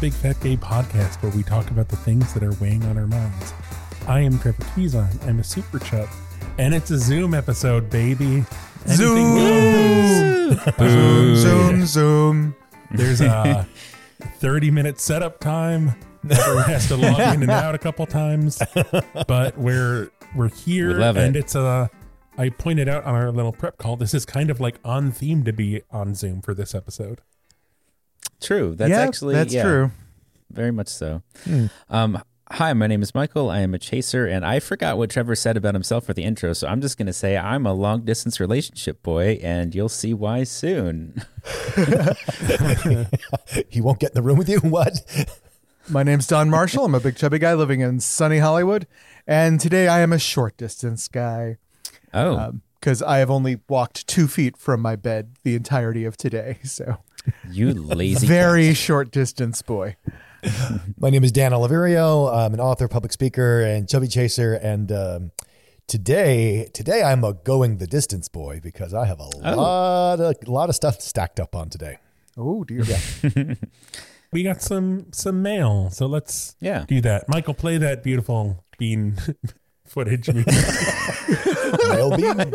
Big Fat Gay podcast where we talk about the things that are weighing on our minds. I am Trevor Keyson. I'm a super chub, and it's a Zoom episode, baby. Zoom! goes. Zoom, zoom. There's a 30 minute setup time. Everyone has to log in and out a couple times, but we're we're here, We love it. and it's a. I pointed out on our little prep call. This is kind of like on theme to be on Zoom for this episode. True. That's yeah, actually that's yeah, true. Very much so. Hmm. Um, hi, my name is Michael. I am a chaser, and I forgot what Trevor said about himself for the intro, so I'm just going to say I'm a long distance relationship boy, and you'll see why soon. he won't get in the room with you. What? My name's Don Marshall. I'm a big chubby guy living in sunny Hollywood, and today I am a short distance guy Oh, because I have only walked two feet from my bed the entirety of today. So you lazy. very short distance boy. My name is Dan Oliverio. I'm an author, public speaker, and chubby chaser. And um, today, today I'm a going the distance boy because I have a lot of a lot of stuff stacked up on today. Oh dear. We got some some mail, so let's Yeah. do that. Michael, play that beautiful bean footage. Mail bean.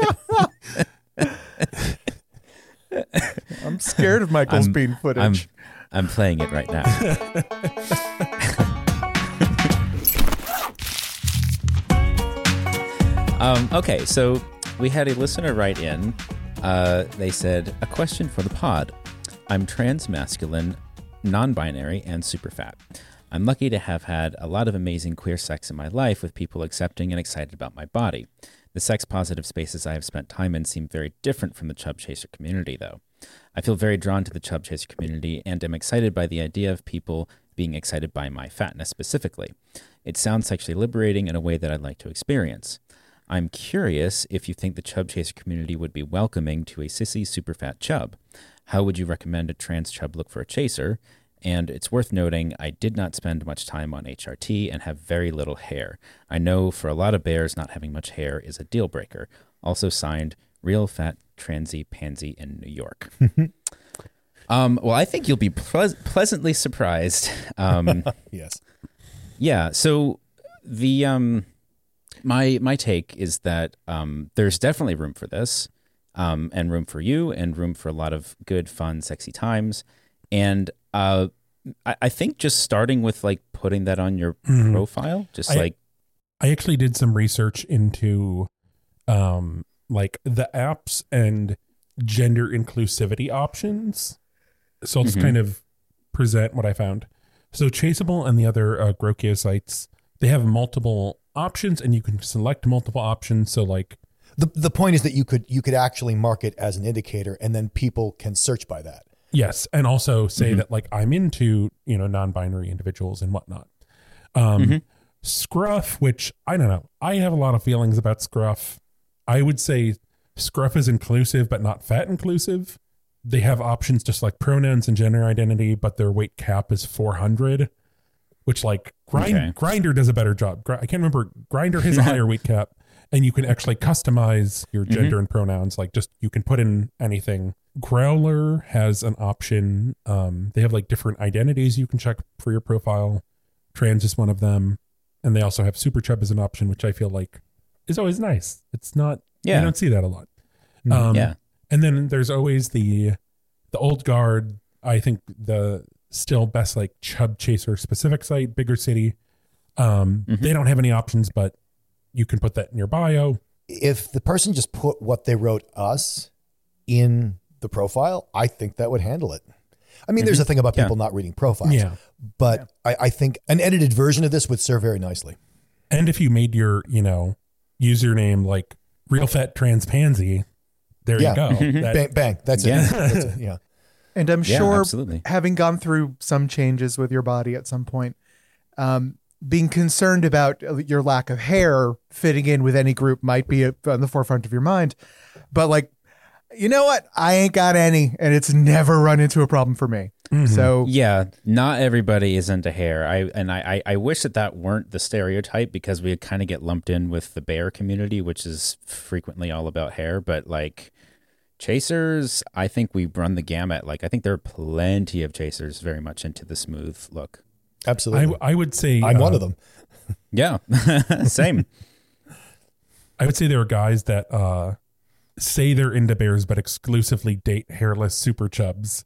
I'm scared of Michael's I'm- bean I'm, footage. I'm playing it right now. um, okay, so we had a listener write in. Uh, they said, A question for the pod. I'm trans masculine, non binary, and super fat. I'm lucky to have had a lot of amazing queer sex in my life with people accepting and excited about my body. The sex positive spaces I have spent time in seem very different from the Chub Chaser community, though. I feel very drawn to the Chub Chaser community and am excited by the idea of people being excited by my fatness specifically. It sounds sexually liberating in a way that I'd like to experience. I'm curious if you think the Chub Chaser community would be welcoming to a sissy super fat chub. How would you recommend a trans chub look for a chaser? And it's worth noting, I did not spend much time on HRT and have very little hair. I know for a lot of bears, not having much hair is a deal breaker. Also signed, Real Fat Transy Pansy in New York. um, well, I think you'll be pleas pleasantly surprised. Um, yes. yeah. So the um, my my take is that um, there's definitely room for this, um, and room for you, and room for a lot of good, fun, sexy times, and uh, I, I think just starting with like putting that on your Mhm. profile, just I- like I actually did some research into um like the apps and gender inclusivity options. So I'll just Mhm. kind of present what I found. So Chaseable and the other uh, Grokio sites, they have multiple options and you can select multiple options. So like The the point is that you could you could actually mark it as an indicator, and then people can search by that. Yes, and also say Mhm. that like I'm into you know non-binary individuals and whatnot. Um, Mhm. Scruff, which I don't know, I have a lot of feelings about Scruff. I would say Scruff is inclusive, but not fat inclusive. They have options just like pronouns and gender identity, but their weight cap is 400, which like grind, Okay. Grindr does a better job. Gri- I can't remember. Grindr has a higher weight cap, and you can actually customize your gender and pronouns. Like just you can put in anything. Growlr has an option. Um, they have like different identities you can check for your profile. Trans is one of them, and they also have Super Chub as an option, which I feel like is always nice. It's not. Yeah. you don't see that a lot. Um, yeah, and then there's always the the old guard. I think the still best like Chub Chaser specific site, BiggerCity. Um, Mhm. They don't have any options, but you can put that in your bio. If the person just put what they wrote us in the profile, I think that would handle it. I mean, there's a thing about Yeah. people not reading profiles, Yeah. but I, I think an edited version of this would serve very nicely. And if you made your, you know, username like real fat trans pansy, there Yeah. you go. That- Bang, bang. That's Yeah. it. That's it. Yeah. And I'm Yeah, sure, absolutely. having gone through some changes with your body at some point, um, being concerned about your lack of hair fitting in with any group might be on the forefront of your mind. But like, you know what? I ain't got any, and it's never run into a problem for me. Mhm. So Yeah, not everybody is into hair. I and I, I, I wish that that weren't the stereotype because we kind of get lumped in with the bear community, which is frequently all about hair. But like, chasers, I think we run the gamut. Like I think there are plenty of chasers very much into the smooth look. Absolutely. I, I would say I'm one uh, of them. Yeah, same. I would say there are guys that uh, say they're into bears, but exclusively date hairless super chubs.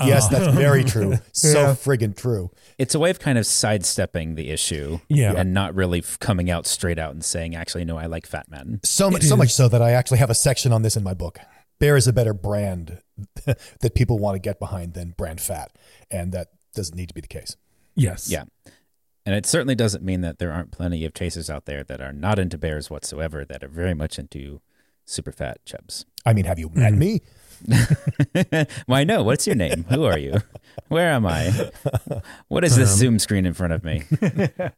Yes, that's uh-huh. very true. So Yeah. friggin' true. It's a way of kind of sidestepping the issue, Yeah. and not really f- coming out straight out and saying, "Actually, no, I like fat men." So much, so much so that I actually have a section on this in my book. Bear is a better brand that people want to get behind than brand fat, and that doesn't need to be the case. Yes. Yeah. And it certainly doesn't mean that there aren't plenty of chasers out there that are not into bears whatsoever, that are very much into super fat chubs. I mean, have you met hmm. me? Why, no. What's your name? Who are you? Where am I? What is this um, Zoom screen in front of me?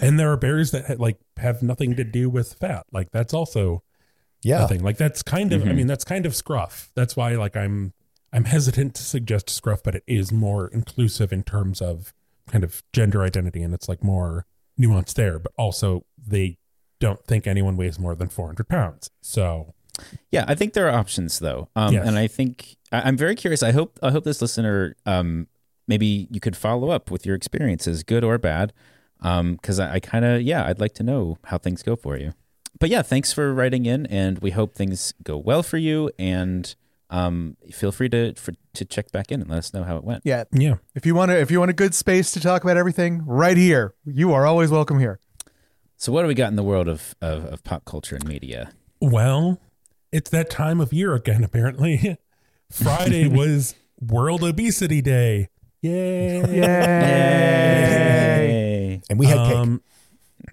And there are bears that ha- like have nothing to do with fat. Like that's also Yeah. a thing. Like that's kind of I mm-hmm. mean that's kind of scruff. That's why like I'm I'm hesitant to suggest scruff, but it is more inclusive in terms of kind of gender identity and it's like more nuanced there. But also they don't think anyone weighs more than 400 pounds. So Yeah, I think there are options though, um, Yes. and I think I, I'm very curious. I hope I hope this listener um, maybe you could follow up with your experiences, good or bad, because I, I kind of yeah, I'd like to know how things go for you. But yeah, thanks for writing in, and we hope things go well for you. And um, feel free to for, to check back in and let us know how it went. Yeah. yeah. If you want to, if you want a good space to talk about everything, right here, you are always welcome here. So what do we got in the world of of, of pop culture and media? Well, it's that time of year again, apparently. Friday was World Obesity Day. Yay. Yay! Yay. and we had cake.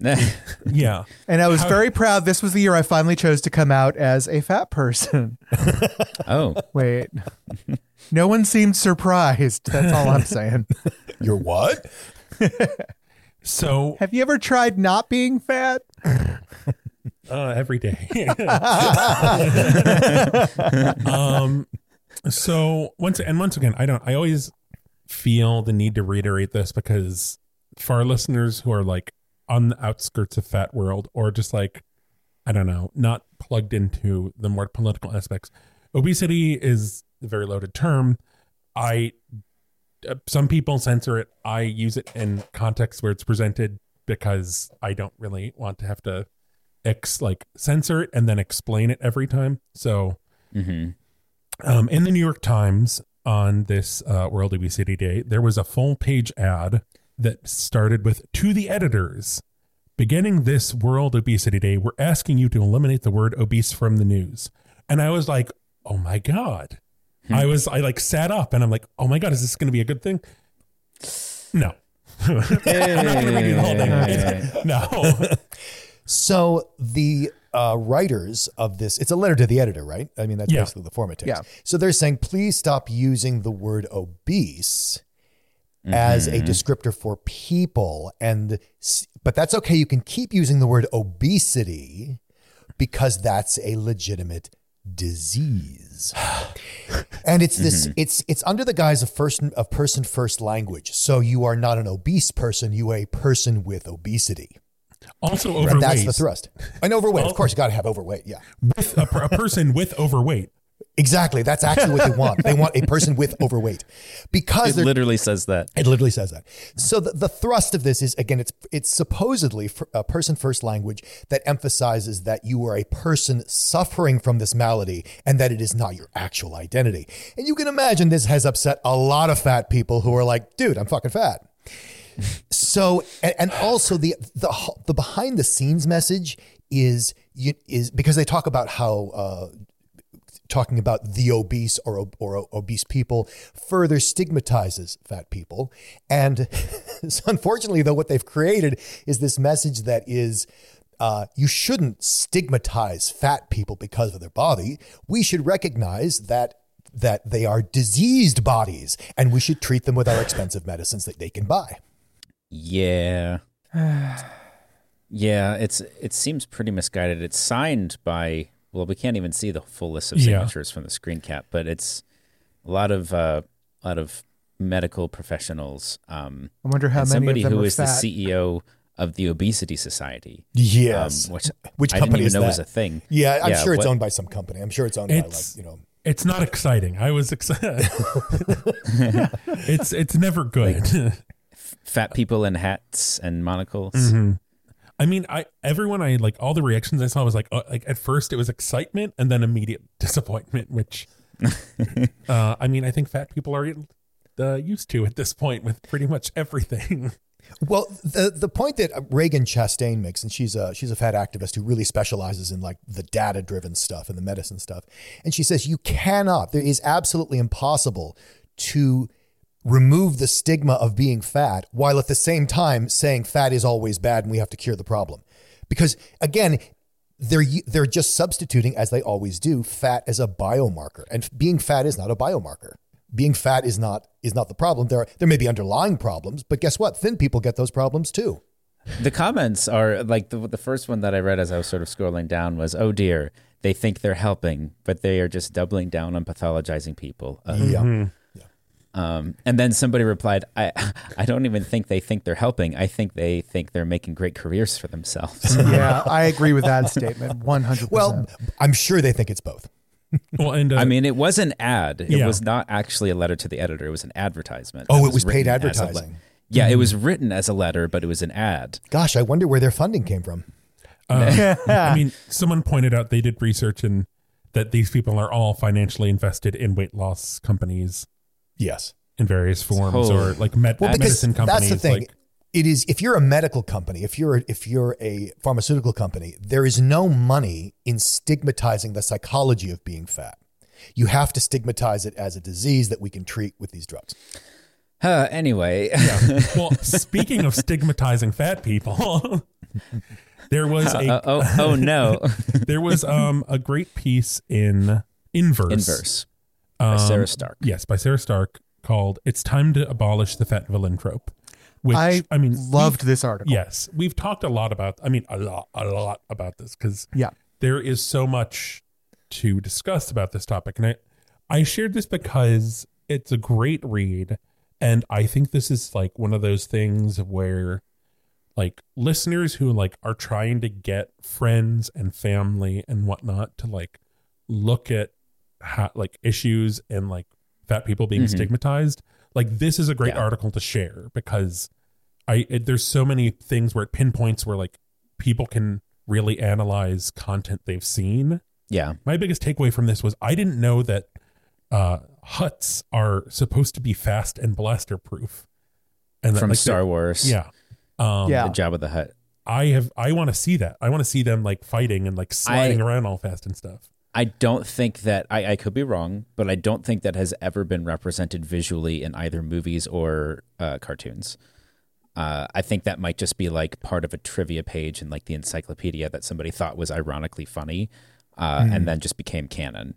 Yeah. And I was How- very proud. This was the year I finally chose to come out as a fat person. oh, Wait, no one seemed surprised. That's all I'm saying. You're what? So Have you ever tried not being fat? uh, every day. um, so once and once again, I don't. I always feel the need to reiterate this because for our listeners who are like on the outskirts of fat world or just like I don't know, not plugged into the more political aspects, obesity is a very loaded term. I uh, some people censor it. I use it in contexts where it's presented because I don't really want to have to ex like censor it and then explain it every time. So, hmm um, in the New York Times on this uh, World Obesity Day, there was a full page ad that started with "To the editors, beginning this World Obesity Day, we're asking you to eliminate the word obese from the news." And I was like, "Oh my god!" I was I like sat up and I'm like, "Oh my god, is this going to be a good thing?" No. I'm not going to read you the whole thing. It's- no. So the uh, writers of this, it's a letter to the editor, right? I mean, that's Yeah. basically the form it takes. Yeah. So they're saying, please stop using the word obese as a mm-hmm. descriptor for people, and but that's okay. You can keep using the word obesity because that's a legitimate disease. and it's this mm-hmm. it's it's under the guise of first of person first language. So you are not an obese person, you are a person with obesity. Also And overweight. that's the thrust. And overweight. of oh. course, you got to have overweight. Yeah. with a, a person with overweight. Exactly. That's actually what they want. They want a person with overweight because It literally says that. It literally says that. So the, the thrust of this is again, it's it's supposedly a person first language that emphasizes that you are a person suffering from this malady and that it is not your actual identity. And you can imagine this has upset a lot of fat people who are like, dude, I'm fucking fat. So and, and also the the the behind the scenes message is you, is because they talk about how uh, talking about the obese or, or obese people further stigmatizes fat people. And so unfortunately, though, what they've created is this message that is uh, you shouldn't stigmatize fat people because of their body. We should recognize that that they are diseased bodies and we should treat them with our expensive medicines that they can buy. Yeah. yeah, it's it seems pretty misguided. It's signed by well, we can't even see the full list of Yeah. signatures from the screen cap, but it's a lot of uh, a lot of medical professionals. Um, I wonder how many somebody of them who fat. the CEO of the Obesity Society. Yes. um, which Which I company didn't is even know that? was a thing. Yeah, I'm sure it's owned by some company. I'm sure it's owned It's- by like, you know. It's not exciting. I was excited. it's it's never good. Fat people in hats and monocles. Mm-hmm. I mean, I everyone I like all the reactions I saw was like uh, like at first it was excitement and then immediate disappointment, which uh, I mean I think fat people are uh, used to at this point with pretty much everything. Well, the the point that Ragen Chastain makes, and she's a she's a fat activist who really specializes in like the data driven stuff and the medicine stuff, and she says you cannot. There is absolutely impossible to remove the stigma of being fat while at the same time saying fat is always bad and we have to cure the problem, because again. They're they're just substituting, as they always do, fat as a biomarker, and being fat is not a biomarker being fat is not is not the problem. There are, there may be underlying problems, but guess what? Thin people get those problems too. The comments are like the, the first one that I read as I was sort of scrolling down was, "Oh dear, they think they're helping, but they are just doubling down on pathologizing people." Uh, Yeah. Um, and then somebody replied, "I I don't even think they think they're helping. I think they think they're making great careers for themselves." yeah, I agree with that statement 100%. Well, I'm sure they think it's both. Well, and uh, I mean, it was an ad. It Yeah. was not actually a letter to the editor. It was an advertisement. Oh, It it was paid written as a le- advertising. yeah, it was written as a letter, but it was an ad. Gosh, I wonder where their funding came from. I mean, someone pointed out they did research and that these people are all financially invested in weight loss companies Yes. in various forms Oh. or like med- Well, medicine companies. that's the thing. Like, it is if you're a medical company, if you're if you're a pharmaceutical company, there is no money in stigmatizing the psychology of being fat. You have to stigmatize it as a disease that we can treat with these drugs. Uh, anyway, well, speaking of stigmatizing fat people, there was a Uh, oh oh no, there was um a great piece in Inverse. inverse by um, Sarah Stark. Yes, by Sarah Stark called "It's Time to Abolish the Fat Villain Trope." Which I, I, mean, loved this article. Yes, we've talked a lot about. I mean, a lot, a lot about this because Yeah. there is so much to discuss about this topic, and I I shared this because it's a great read, and I think this is like one of those things where like listeners who like are trying to get friends and family and whatnot to like look at how like issues and like fat people being Mhm. stigmatized like this is a great Yeah. article to share because i it, there's so many things where it pinpoints where like people can really analyze content they've seen Yeah, my biggest takeaway from this was i didn't know that uh Hutts are supposed to be fast and blaster proof and that, from like, Star Wars. yeah um Yeah. the Jabba the Hutt I have I want to see that. I want to see them like fighting and like sliding around all fast and stuff. I don't think that I, I could be wrong, but I don't think that has ever been represented visually in either movies or uh, cartoons. Uh, I think that might just be like part of a trivia page in like the encyclopedia that somebody thought was ironically funny, uh, Hmm. and then just became canon.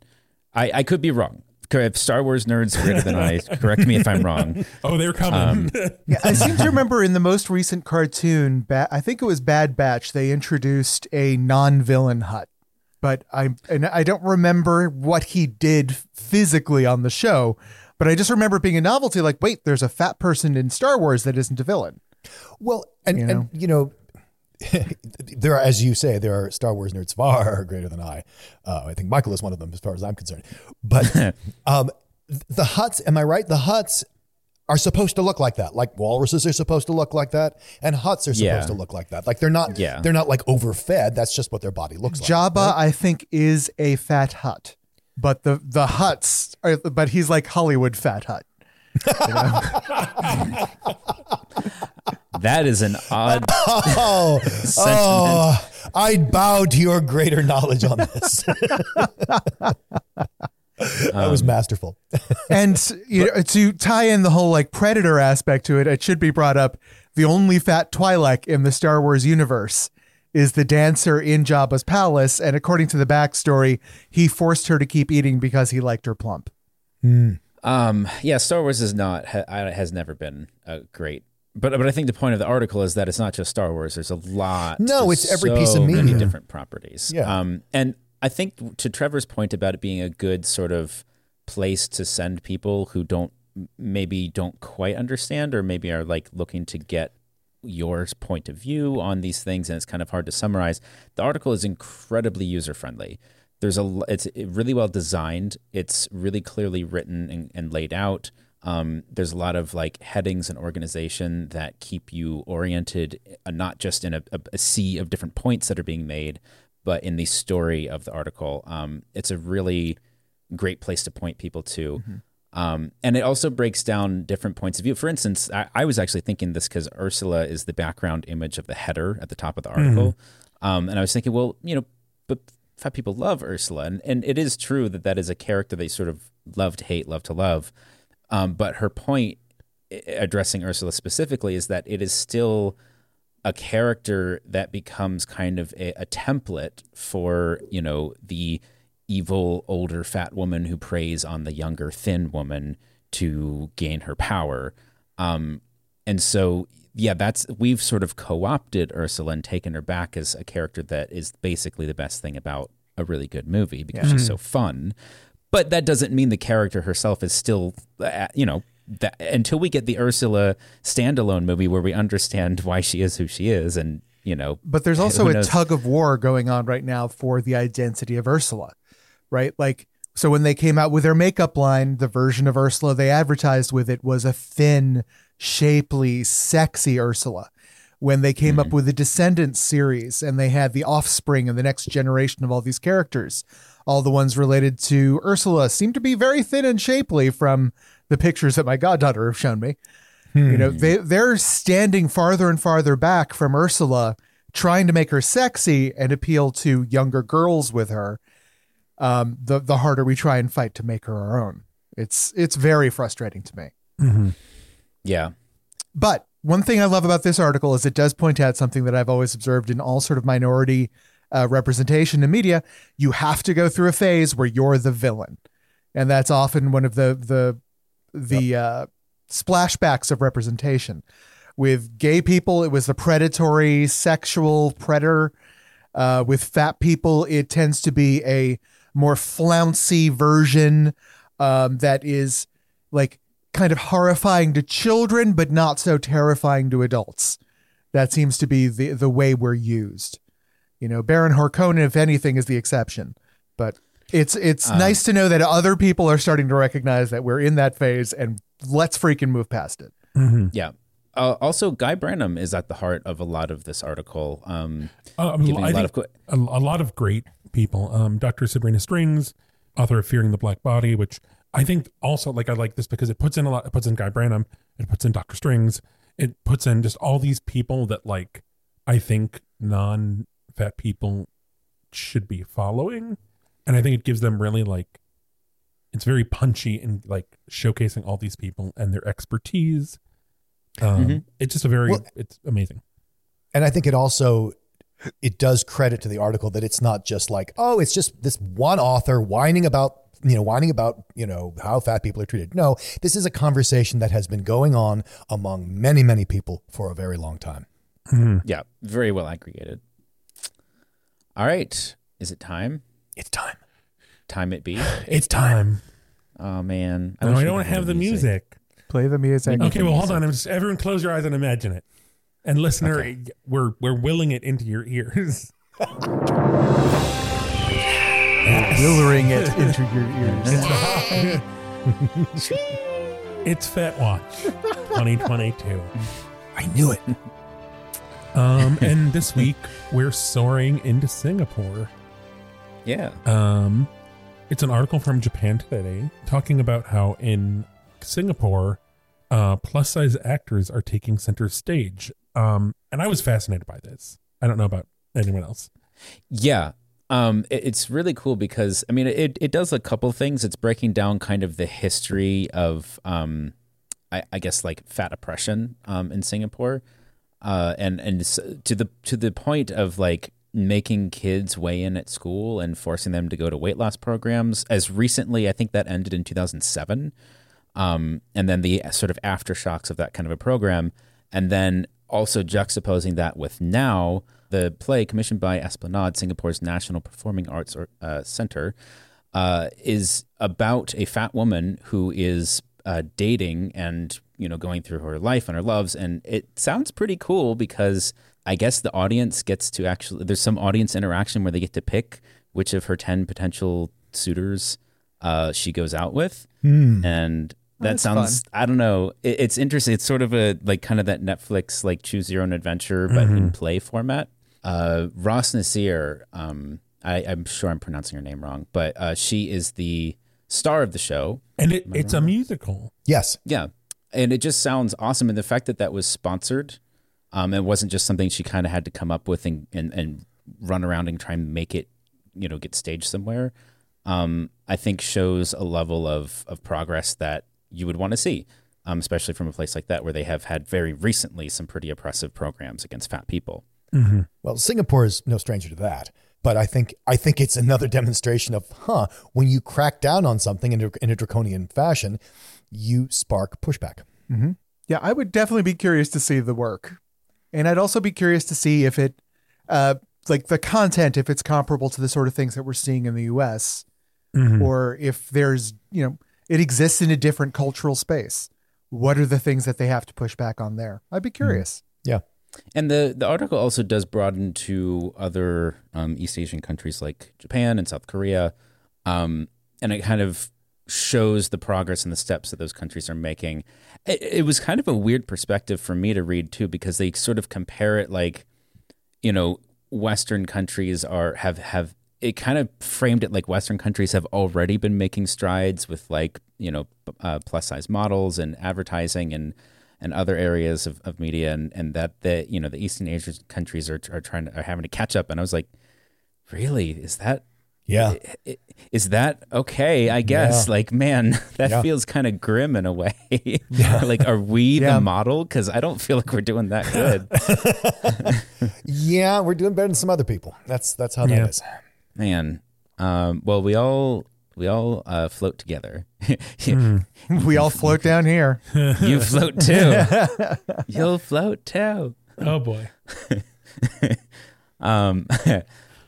I, I could be wrong. If Star Wars nerds are greater than I, correct me if I'm wrong. Oh, they're coming. Um, Yeah, I seem to remember in the most recent cartoon, ba- I think it was Bad Batch, they introduced a non-villain Hutt. But I and I don't remember what he did physically on the show, but I just remember being a novelty like, wait, there's a fat person in Star Wars that isn't a villain. Well, and You know, and, you know there are, as you say, there are Star Wars nerds far greater than I. Uh, I think Michael is one of them, as far as I'm concerned. But um, the Hutts, am I right? The Hutts are supposed to look like that. Like walruses are supposed to look like that, and Hutts are supposed Yeah. to look like that. Like they're not. Yeah. They're not like overfed. That's just what their body looks like. Jabba, I think, is a fat Hutt, but the the Hutts, are, but he's like Hollywood fat Hutt. You know? That is an odd Oh, sentiment. oh, I bow to your greater knowledge on this. that Um, was masterful. and you know, to tie in the whole like predator aspect to it, it should be brought up. The only fat Twi'lek in the Star Wars universe is the dancer in Jabba's palace, and according to the backstory, he forced her to keep eating because he liked her plump. Um, yeah, Star Wars is not ha, has never been a great, but but I think the point of the article is that it's not just Star Wars. There's a lot. No, it's every piece of so many media. different properties. Yeah. Um, and I think to Trevor's point about it being a good sort of place to send people who don't maybe don't quite understand or maybe are like looking to get your point of view on these things, and it's kind of hard to summarize. The article is incredibly user friendly. There's a it's really well designed. It's really clearly written and, and laid out. Um, there's a lot of like headings and organization that keep you oriented, uh, not just in a, a, sea of different points that are being made, but in the story of the article. Um, it's a really great place to point people to. Mm-hmm. Um, and it also breaks down different points of view. For instance, I, I was actually thinking this because Ursula is the background image of the header at the top of the article. Mm-hmm. Um, and I was thinking, well, you know, but fat people love Ursula. And, and it is true that that is a character they sort of love to hate, love to love. Um, but her point addressing Ursula specifically is that it is still a character that becomes kind of a, a template for, you know, the – evil older fat woman who preys on the younger thin woman to gain her power. Um, and so, yeah, that's we've sort of co-opted Ursula and taken her back as a character that is basically the best thing about a really good movie because yeah. she's so fun. But that doesn't mean the character herself is still, uh, you know, that until we get the Ursula standalone movie where we understand why she is who she is and you know. But there's also a tug of war going on right now for the identity of Ursula right? Like, so when they came out with their makeup line, the version of Ursula they advertised with it was a thin, shapely, sexy Ursula. When they came mm-hmm. up with the Descendants series and they had the offspring and the next generation of all these characters, all the ones related to Ursula seem to be very thin and shapely from the pictures that my goddaughter have shown me. Hmm. You know, hmm. they they're standing farther and farther back from Ursula, trying to make her sexy and appeal to younger girls with her um, the the harder we try and fight to make her our own. It's it's very frustrating to me. Mm-hmm. Yeah, but one thing I love about this article is it does point out something that I've always observed in all sort of minority uh, representation in media. You have to go through a phase where you're the villain, and that's often one of the the the yep. uh, splashbacks of representation. With gay people, it was the predatory sexual predator. Uh, with fat people, it tends to be a more flouncy version um, that is like kind of horrifying to children, but not so terrifying to adults. That seems to be the the way we're used. You know, Baron Harkonnen, if anything, is the exception. But it's it's um, nice to know that other people are starting to recognize that we're in that phase, and let's freaking move past it. Mm-hmm. Yeah. Uh, also, Guy Branum is at the heart of a lot of this article. Um, uh, a lot of a, a lot of great people. Um, Dr. Sabrina Strings, author of Fearing the Black Body, which I think also like I like this because it puts in a lot. It puts in Guy Branum. It puts in Dr. Strings. It puts in just all these people that like I think non-fat people should be following, and I think it gives them really like it's very punchy and like showcasing all these people and their expertise. Um, mm-hmm. It's just a very well, it's amazing, and I think it also it does credit to the article that it's not just like, oh, it's just this one author whining about, you know, whining about, you know, how fat people are treated. No, this is a conversation that has been going on among many, many people for a very long time. Mm-hmm. Yeah, very well aggregated. All right. Is it time? It's time. Time it be? it's time. Oh man. I no, I don't have the music. music. Play the music. Okay, well, hold on. Just, everyone close your eyes and imagine it. And listener, okay. we're we're willing it into your ears. Willering it into your ears. it's Fat Watch 2022. I knew it. Um, and this week we're soaring into Singapore. Yeah. Um, it's an article from Japan Today talking about how in Singapore, uh, plus size actors are taking center stage um, and I was fascinated by this. I don't know about anyone else. Yeah. Um, it, it's really cool because I mean it, it does a couple things. It's breaking down kind of the history of um, I, I guess like fat oppression um, in Singapore, uh, and and to the to the point of like making kids weigh in at school and forcing them to go to weight loss programs. As recently, I think that ended in 2007, um, and then the sort of aftershocks of that kind of a program, and then also juxtaposing that with now the play commissioned by Esplanade, Singapore's National Performing Arts uh, Center, uh, is about a fat woman who is uh, dating and you know going through her life and her loves, and it sounds pretty cool because I guess the audience gets to actually there's some audience interaction where they get to pick which of her ten potential suitors uh, she goes out with, and that That's sounds I don't know. It, it's interesting. It's sort of a like kind of that Netflix like choose your own adventure but in play format. Uh, Ross Nasir, um, I, I'm sure I'm pronouncing her name wrong, but uh, she is the star of the show. And it, it's a musical. Yes. Yeah, and it just sounds awesome. And the fact that that was sponsored, um, it wasn't just something she kind of had to come up with and, and and run around and try and make it, you know, get staged somewhere. Um, I think shows a level of of progress that you would want to see, um, especially from a place like that where they have had very recently some pretty oppressive programs against fat people. Well, Singapore is no stranger to that. But I think I think it's another demonstration of, huh, when you crack down on something in a, in a draconian fashion, you spark pushback. Yeah, I would definitely be curious to see the work. And I'd also be curious to see if it, uh, like the content, if it's comparable to the sort of things that we're seeing in the US, or if there's, you know, it exists in a different cultural space. What are the things that they have to push back on there? I'd be curious. Yeah. And the, the article also does broaden to other um, East Asian countries like Japan and South Korea. Um, and it kind of shows the progress and the steps that those countries are making. It, it was kind of a weird perspective for me to read too, because they sort of compare it like, you know, Western countries are have have it kind of framed it like Western countries have already been making strides with like you know uh, plus size models and advertising and and other areas of, of media and, and that the you know the Eastern Asian countries are are trying to are having to catch up and I was like really is that Yeah. is that okay i guess Yeah. like man that Yeah. feels kind of grim in a way like are we Yeah. the model because i don't feel like we're doing that good Yeah, we're doing better than some other people. That's that's how that Yeah. is. man um, well we all we all uh, float together we all float down here. you float too you'll float too Oh boy. um,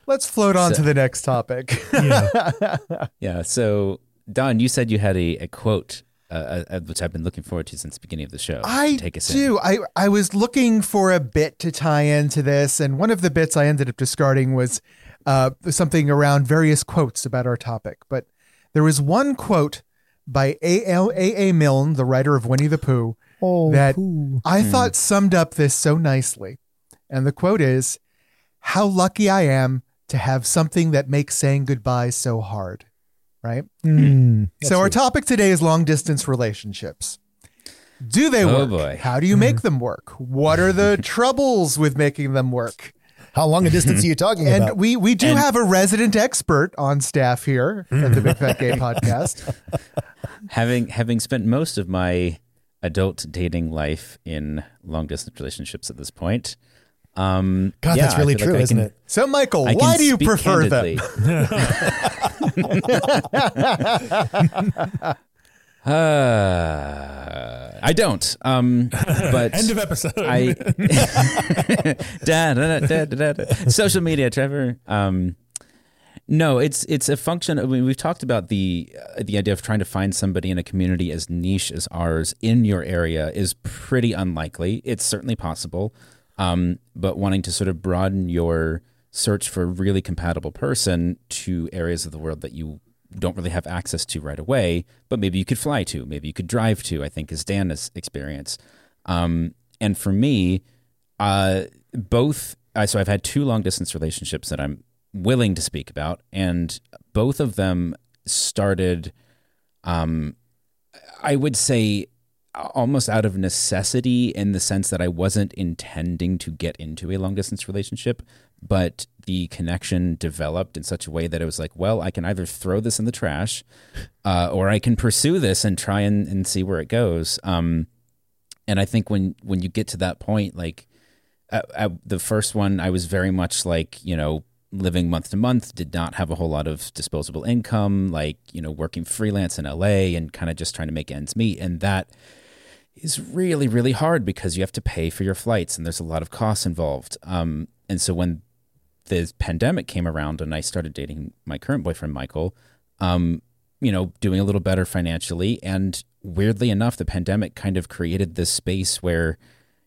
Let's float on to the next topic. Yeah. yeah so don you said you had a, a quote uh, uh, which i've been looking forward to since the beginning of the show I take us in do. I, I was looking for a bit to tie into this, and one of the bits I ended up discarding was uh, something around various quotes about our topic. But there was one quote by A. L. A. A. Milne, the writer of Winnie the Pooh, Oh, that I thought summed up this so nicely. And the quote is How lucky I am to have something that makes saying goodbye so hard. Right? Mm, so our topic today is long distance relationships. Do they Oh, work? boy. How do you make them work? What are the troubles with making them work? how long a distance are you talking And about? And we we do And- have a resident expert on staff here at the Big Fat Gay Podcast. having having spent most of my adult dating life in long distance relationships at this point. Um, God, yeah, that's really feel like true, isn't can- it? So, Michael, I why do you prefer them? Uh, I don't. Um, but End of episode. I da, da, da, da, da, da. social media, Trevor. Um, no, it's it's a function. I mean, we've talked about the uh, the idea of trying to find somebody in a community as niche as ours in your area is pretty unlikely. It's certainly possible, um, but wanting to sort of broaden your search for a really compatible person to areas of the world that you don't really have access to right away, but maybe you could fly to, maybe you could drive to. I think is Dana's experience. Um, and for me, uh, both. Uh, so I've had two long distance relationships that I'm willing to speak about, and both of them started. Um, I would say almost out of necessity in the sense that I wasn't intending to get into a long distance relationship, but the connection developed in such a way that it was like, well, I can either throw this in the trash uh, or I can pursue this and try and, and see where it goes. Um, and I think when, when you get to that point, like at, at the first one, I was very much like, you know, living month to month, did not have a whole lot of disposable income, like, you know, working freelance in LA and kind of just trying to make ends meet. And that is really, really hard because you have to pay for your flights and there's a lot of costs involved. Um, and so when the pandemic came around and I started dating my current boyfriend, Michael, um, you know, doing a little better financially and weirdly enough, the pandemic kind of created this space where,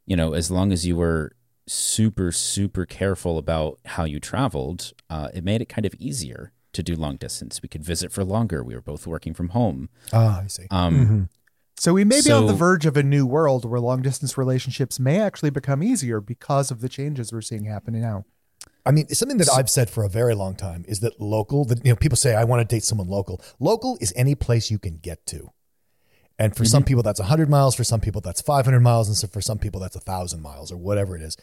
you know, as long as you were super, super careful about how you traveled, uh, it made it kind of easier to do long distance. We could visit for longer. We were both working from home. Ah, I see. Um, Mm-hmm. So we may be on the verge of a new world where long distance relationships may actually become easier because of the changes we're seeing happening now. I mean, something that I've said for a very long time is that local, that you know, people say I want to date someone local. Local is any place you can get to. And for some mm-hmm. people that's 100 miles, for some people that's 500 miles, and so for some people that's 1,000 miles or whatever it is.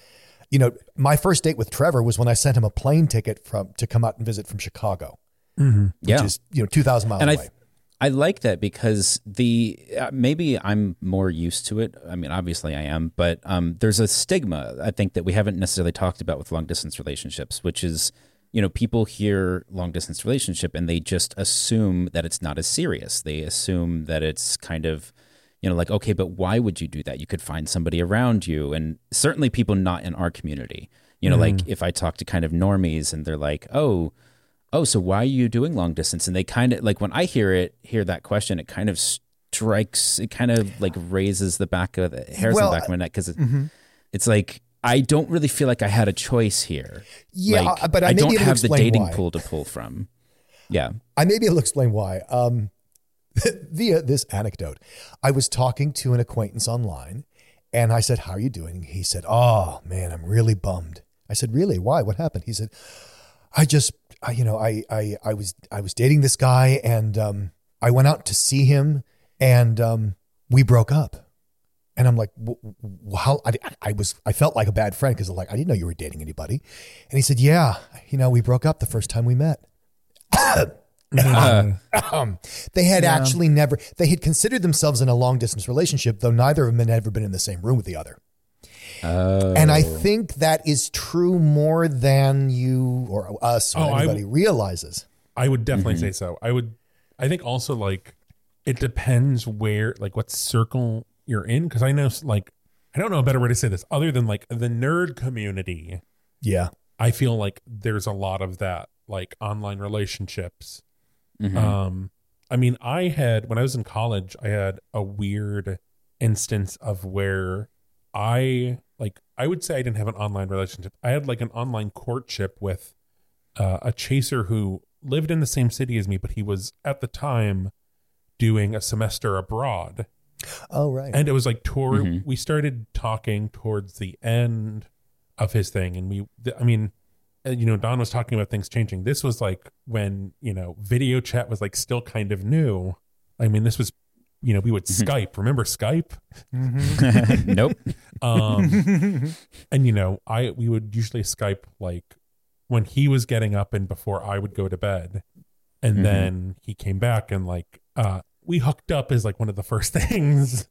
You know, my first date with Trevor was when I sent him a plane ticket from to come out and visit from Chicago, mm-hmm. which yeah. is, you know, 2,000 miles and I, away. th- I like that because the uh, maybe I'm more used to it. I mean, obviously I am, but um, there's a stigma I think that we haven't necessarily talked about with long distance relationships, which is you know people hear long distance relationship and they just assume that it's not as serious. They assume that it's kind of you know like okay, but why would you do that? You could find somebody around you, and certainly people not in our community. You know, like if I talk to kind of normies and they're like, oh oh, so why are you doing long distance? And they kind of like when I hear it, hear that question, it kind of strikes, it kind of like raises the back of the hairs Well, on the back of my neck because it, it's like I don't really feel like I had a choice here. Yeah, Like, uh, but I I don't have the dating why. pool to pull from. Yeah. I may be able to explain why. Um, via this anecdote, I was talking to an acquaintance online, and I said, "How are you doing?" He said, "Oh man, I'm really bummed." I said, "Really? Why? What happened?" He said, "I just, I, you know, I, I, I was, I was dating this guy, and um, I went out to see him, and um, we broke up." And I'm like, "W- w- how? I, I was, I felt like a bad friend because like I didn't know you were dating anybody. And he said, "Yeah, you know, we broke up the first time we met." Um, they had Yeah. actually never they had considered themselves in a long distance relationship though neither of them had ever been in the same room with the other Oh. and i think that is true more than you or us or Oh, I- anybody realizes I would definitely say so. I would. I think also like it depends where, like, what circle you're in. Because I know, like, I don't know a better way to say this other than like the nerd community. yeah I feel like there's a lot of that, like online relationships. Mhm. Um, I mean, I had when I was in college, I had a weird instance of where I like I would say I didn't have an online relationship. I had like an online courtship with uh, a chaser who lived in the same city as me, but he was at the time doing a semester abroad oh right and it was like tour Mhm. we started talking towards the end of his thing and we th- i mean uh, you know don was talking about things changing this was like when you know video chat was like still kind of new i mean this was you know we would skype remember skype nope. um and you know i we would usually skype like when he was getting up and before i would go to bed and Mhm. then he came back and like uh we hooked up as like one of the first things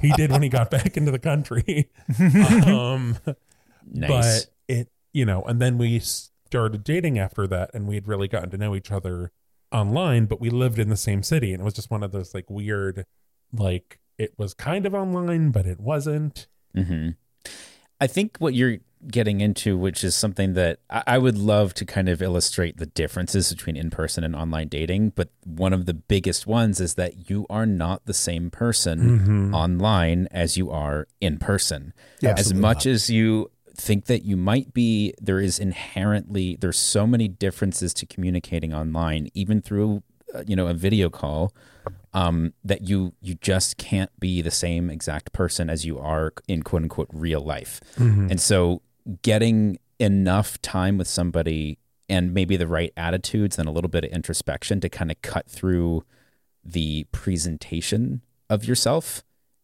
he did when he got back into the country um Nice. but it you know and then we started dating after that and we had really gotten to know each other online but we lived in the same city and it was just one of those like weird like it was kind of online but it wasn't hmm I think what you're getting into, which is something that I I would love to kind of illustrate the differences between in person and online dating. But one of the biggest ones is that you are not the same person online as you are in person. Yeah, as absolutely much as you think that you might be, there is inherently, there's so many differences to communicating online, even through, uh, you know, a video call um, that you you just can't be the same exact person as you are in quote unquote real life. And so getting enough time with somebody and maybe the right attitudes and a little bit of introspection to kind of cut through the presentation of yourself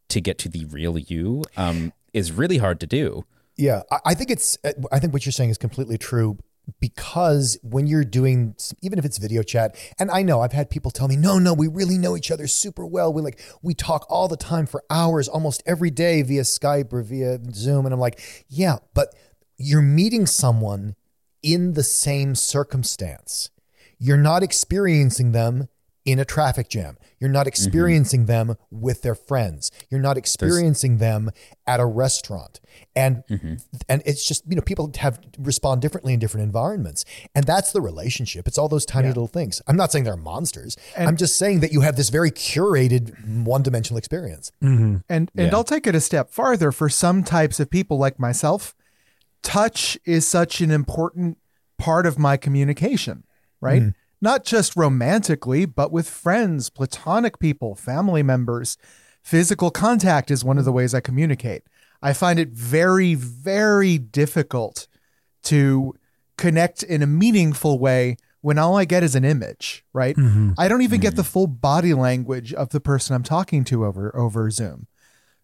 to get to the real you um, is really hard to do. Yeah, I- think it's. uh, I think what you're saying is completely true because when you're doing, even if it's video chat, and I know I've had people tell me, no, no, we really know each other super well. We like we talk all the time for hours, almost every day via Skype or via Zoom, and I'm like, yeah, but you're meeting someone in the same circumstance. You're not experiencing them in a traffic jam. You're not mm-hmm. experiencing them with their friends. You're not experiencing them at a restaurant. And mm-hmm. and it's just, you know, people have respond differently in different environments. And that's the relationship. It's all those tiny little things. I'm not saying they're monsters. I'm just saying that you have this very curated one-dimensional experience. Mm-hmm. And and Yeah. I'll take it a step farther for some types of people like myself. Touch is such an important part of my communication, right? Mm. Not just romantically, but with friends, platonic people, family members. Physical contact is one of the ways I communicate. I find it very, very difficult to connect in a meaningful way when all I get is an image, right? Mm-hmm. I don't even get the mm-hmm. full body language of the person I'm talking to over over Zoom.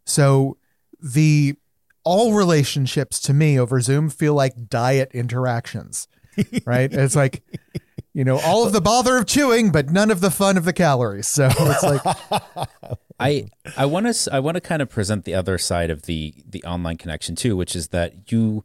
So the all relationships to me over Zoom feel like diet interactions, right? it's like, you know, all of the bother of chewing, but none of the fun of the calories. So it's like, I I want to I want to kind of present the other side of the the online connection too, which is that you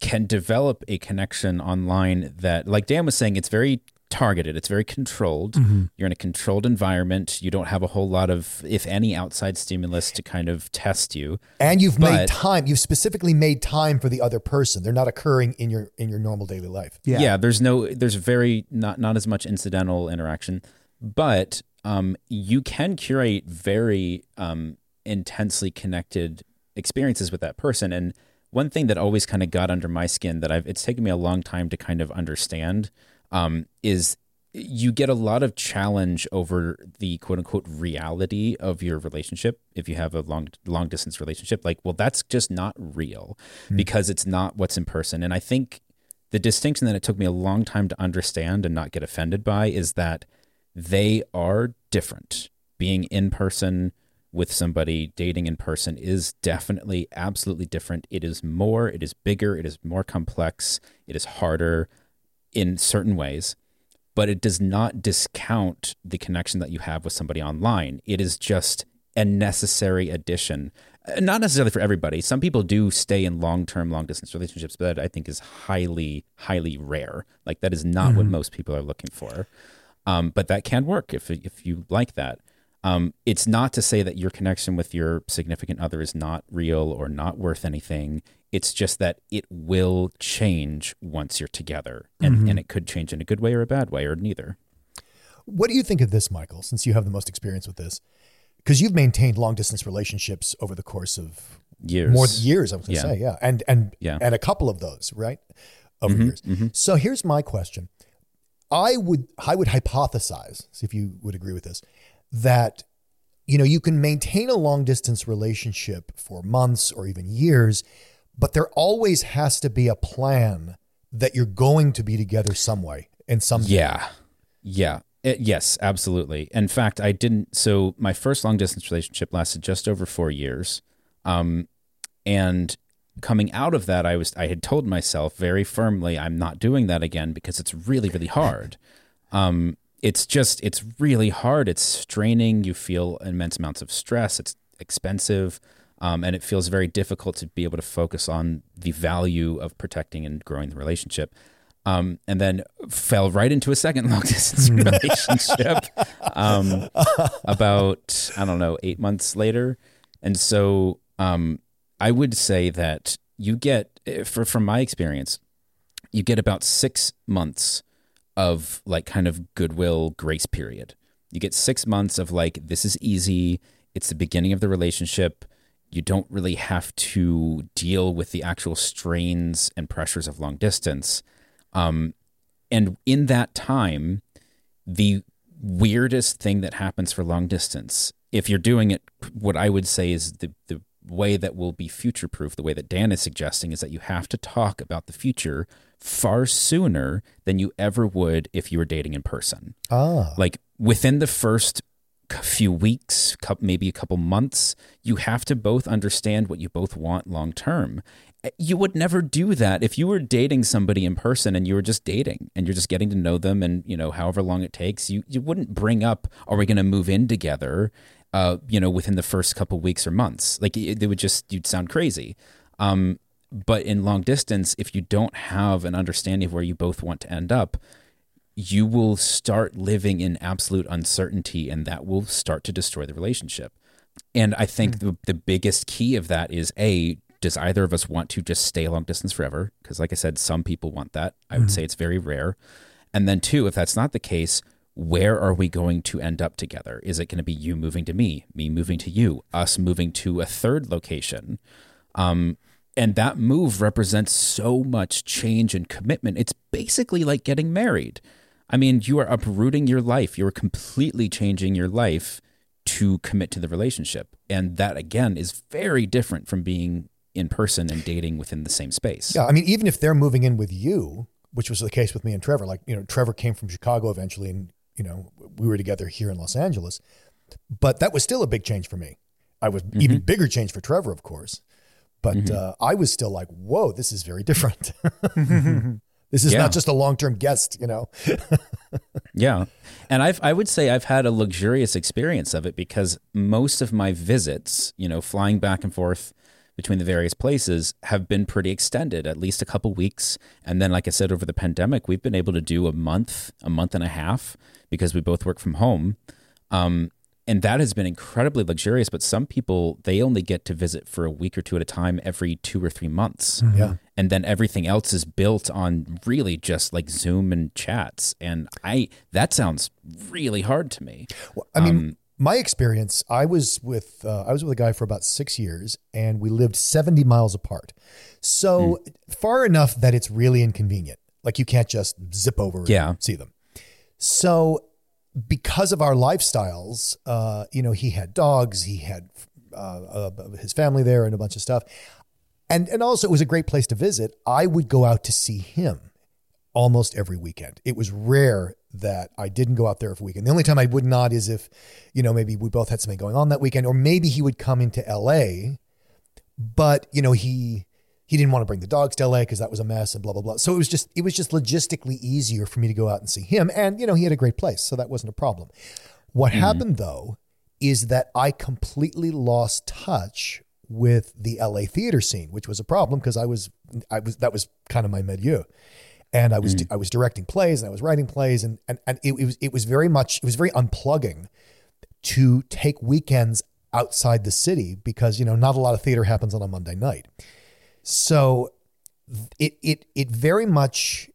can develop a connection online that, like Dan was saying, it's very targeted, it's very controlled. You're in a controlled environment. You don't have a whole lot of, if any, outside stimulus to kind of test you. And you've made time. You've specifically made time for the other person. They're not occurring in your in your normal daily life. Yeah. Yeah. there's no there's very not not as much incidental interaction but um you can curate very um intensely connected experiences with that person and one thing that always kind of got under my skin that I've it's taken me a long time to kind of understand um is you get a lot of challenge over the quote unquote reality of your relationship if you have a long long distance relationship like well that's just not real because it's not what's in person and i think the distinction that it took me a long time to understand and not get offended by is that they are different. Being in person with somebody, dating in person is definitely absolutely different. It is more, it is bigger, it is more complex, it is harder in certain ways, but it does not discount the connection that you have with somebody online. It is just a necessary addition. Uh, Not necessarily for everybody. Some people do stay in long-term, long-distance relationships, but that I think is highly, highly rare. Like that is not what most people are looking for. Um, but that can work if if you like that. Um, it's not to say that your connection with your significant other is not real or not worth anything. It's just that it will change once you're together, and, and it could change in a good way or a bad way or neither. What do you think of this, Michael? Since you have the most experience with this, because you've maintained long distance relationships over the course of Years, more years. I was going to Yeah. say, yeah, and and Yeah. and a couple of those, right, over Mhm, years. mhm. So here's my question: I would I would hypothesize, see if you would agree with this, that you know you can maintain a long distance relationship for months or even years, but there always has to be a plan that you're going to be together some way in some Yeah. Yeah. It- yes, absolutely. In fact, I didn't. So my first long distance relationship lasted just over four years. Um, and coming out of that, I was I had told myself very firmly, I'm not doing that again because it's really really hard. Um, it's just it's really hard. It's straining. You feel immense amounts of stress. It's expensive. Um, and it feels very difficult to be able to focus on the value of protecting and growing the relationship um, and then fell right into a second long distance relationship um, about I don't know eight months later, and so um, I would say that you get eh, for from my experience, you get about six months of like kind of goodwill grace period. You get six months of like this is easy. It's the beginning of the relationship. You don't really have to deal with the actual strains and pressures of long distance. Um, and in that time, the weirdest thing that happens for long distance, if you're doing it, what I would say is the, the way that will be future proof, the way that Dan is suggesting, is that you have to talk about the future far sooner than you ever would if you were dating in person Ah, like within the first few weeks maybe a couple months you have to both understand what you both want long term Eh, you would never do that if you were dating somebody in person and you were just dating and you're just getting to know them and you know however long it takes you you wouldn't bring up are we going to move in together? Uh you know within the first couple weeks or months. Like it, it would just you'd sound crazy. Um but in long distance if you don't have an understanding of where you both want to end up you will start living in absolute uncertainty and that will start to destroy the relationship. And I think the, the biggest key of that is A, does either of us want to just stay long distance forever? Because, like I said, some people want that. I would say it's very rare. And then, two, if that's not the case, where are we going to end up together? Is it going to be you moving to me, me moving to you, us moving to a third location? Um, and that move represents so much change and commitment. It's basically like getting married. I mean, you are uprooting your life, you're completely changing your life to commit to the relationship. And that, again, is very different from being in person and dating within the same space. Yeah, I mean, even if they're moving in with you, which was the case with me and Trevor, like, you know, Trevor came from Chicago eventually and, you know, we were together here in Los Angeles. But that was still a big change for me. I was even bigger change for Trevor, of course. But uh, I was still like, whoa, this is very different. this is Yeah. not just a long term guest, you know? Yeah. And I've, I would say I've had a luxurious experience of it because most of my visits, you know, flying back and forth between the various places have been pretty extended, at least a couple weeks. And then, like I said, over the pandemic, we've been able to do a month, a month and a half because we both work from home. Um, and that has been incredibly luxurious. But some people, they only get to visit for a week or two at a time every two or three months Yeah. and then everything else is built on really just like Zoom and chats. And I that sounds really hard to me. Well, I mean, Um, my experience, I was with uh, I was with a guy for about six years, and we lived seventy miles apart. So far enough that it's really inconvenient. Like you can't just zip over Yeah. and see them. So because of our lifestyles, uh, you know, he had dogs, he had uh, uh, his family there, and a bunch of stuff, and and also it was a great place to visit. I would go out to see him almost every weekend. It was rare that I didn't go out there for a weekend. The only time I would not is if, you know, maybe we both had something going on that weekend, or maybe he would come into LA, but you know, he he didn't want to bring the dogs to LA because that was a mess and blah blah blah. So it was just it was just logistically easier for me to go out and see him. And you know, he had a great place, so that wasn't a problem. What hmm. happened though is that I completely lost touch with the LA theater scene, which was a problem because I was I was that was kind of my milieu and I was hmm. I was directing plays and I was writing plays and and, and it, it was it was very much it was very unplugging to take weekends outside the city because you know not a lot of theater happens on a Monday night. So it it it very much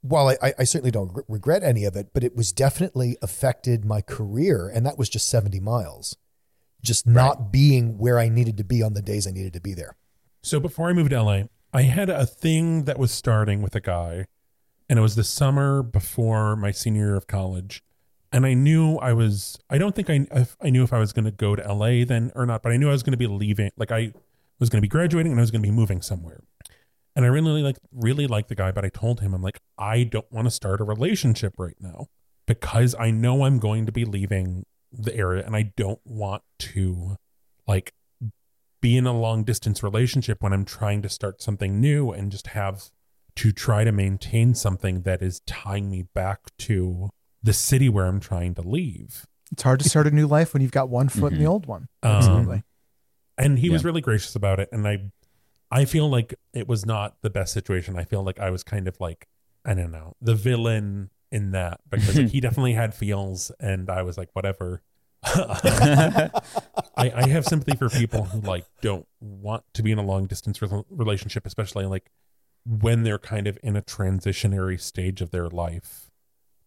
while I, I certainly don't re- regret any of it, but it was definitely affected my career, and that was just seventy miles, just not being where I needed to be on the days I needed to be there. So before I moved to LA, I had a thing that was starting with a guy, and it was the summer before my senior year of college. And I knew I was, I don't think I, I knew if I was going to go to LA then or not, but I knew I was going to be leaving. Like I was going to be graduating and I was going to be moving somewhere. And I really like, really liked the guy, but I told him, I'm like, I don't want to start a relationship right now because I know I'm going to be leaving the area and I don't want to like be in a long distance relationship when I'm trying to start something new and just have to try to maintain something that is tying me back to the city where I'm trying to leave. It's hard to start a new life when you've got one foot in the old one. Um, Absolutely. And he was really gracious about it. And I, I feel like it was not the best situation. I feel like I was kind of like, I don't know, the villain in that because like, he definitely had feels, and I was like, whatever. I, I have sympathy for people who like don't want to be in a long distance rel- relationship, especially like when they're kind of in a transitionary stage of their life,